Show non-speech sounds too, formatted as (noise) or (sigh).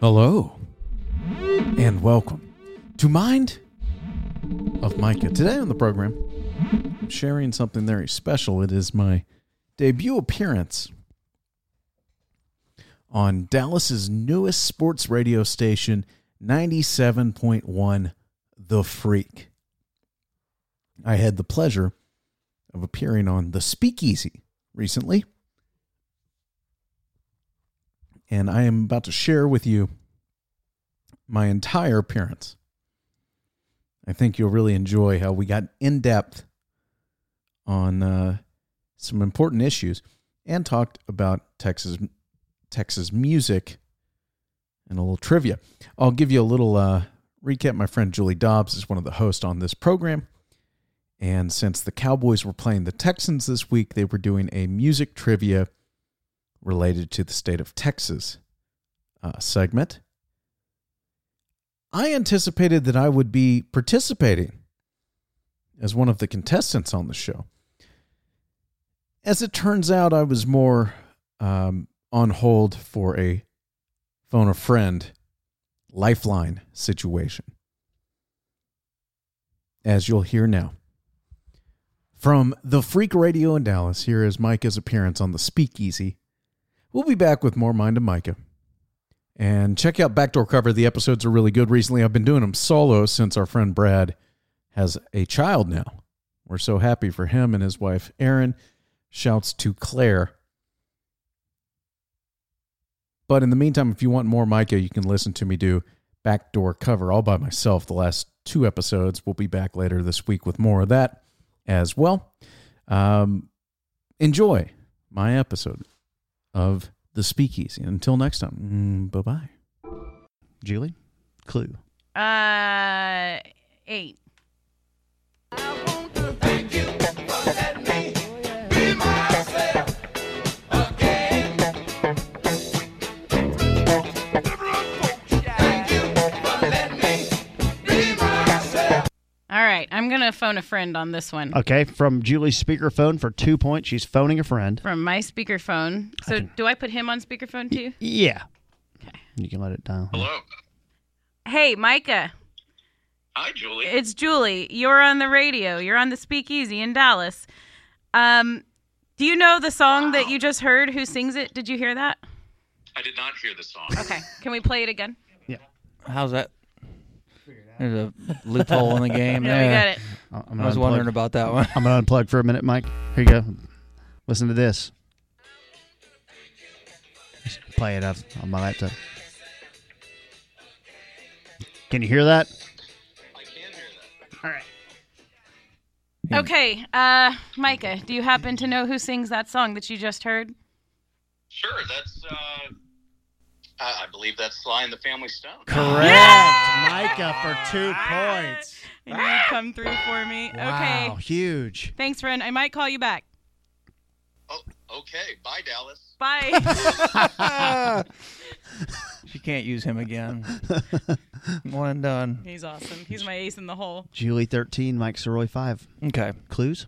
Hello, and welcome to Mind of Micah. Today on the program, I'm sharing something very special. It is my debut appearance on Dallas's newest sports radio station, 97.1 The Freak. I had the pleasure of appearing on The Speakeasy recently and I am about to share with you my entire appearance. I think you'll really enjoy how we got in depth on uh, some important issues and talked about Texas Texas music and a little trivia. I'll give you a little uh, recap. My friend Julie Dobbs is one of the hosts on this program. And since the Cowboys were playing the Texans this week, they were doing a music trivia related to the state of Texas uh, segment. I anticipated that I would be participating as one of the contestants on the show. As it turns out, I was more um, on hold for a phone a friend lifeline situation. As you'll hear now. From the Freak Radio in Dallas, here is Micah's appearance on the Speakeasy We'll be back with more Mind of Micah. And check out Backdoor Cover. The episodes are really good recently. I've been doing them solo since our friend Brad has a child now. We're so happy for him and his wife, Erin. Shouts to Claire. But in the meantime, if you want more Micah, you can listen to me do Backdoor Cover all by myself. The last two episodes. We'll be back later this week with more of that as well. Um, enjoy my episode of the speakeasy. Until next time, mm, bye bye. Julie, clue. Uh, eight. Right, I'm gonna phone a friend on this one Okay, from Julie's speakerphone for two points. She's phoning a friend. from my speakerphone. So, can- do I put him on speakerphone too? Yeah. Okay. You can let it down. Hello. Hey, Micah, Hi, Julie. it's Julie. You're on the radio. You're on the Speakeasy in Dallas. Um, do you know the song that you just heard? Who sings it? Did you hear that? I did not hear the song. Okay, can we play it again? Yeah. How's that? There's a loophole in the game (laughs) Yeah, we got it. I'm I gonna was unplug- wondering about that one. I'm going to unplug for a minute, Mike. Here you go. Listen to this. Just play it up on my laptop. Can you hear that? I can hear that. Yeah. Okay, uh, Micah, do you happen to know who sings that song that you just heard? Sure, that's. Uh, I I believe that's Sly and the Family Stone. Correct. Micah for two points. And you come through for me. Wow, Okay. huge. Thanks, friend. I might call you back. Oh, okay. Bye, Dallas. Bye. (laughs) She can't use him again. One and done. He's awesome. He's my ace in the hole. Julie 13, Mike Soroy 5. Okay. Clues?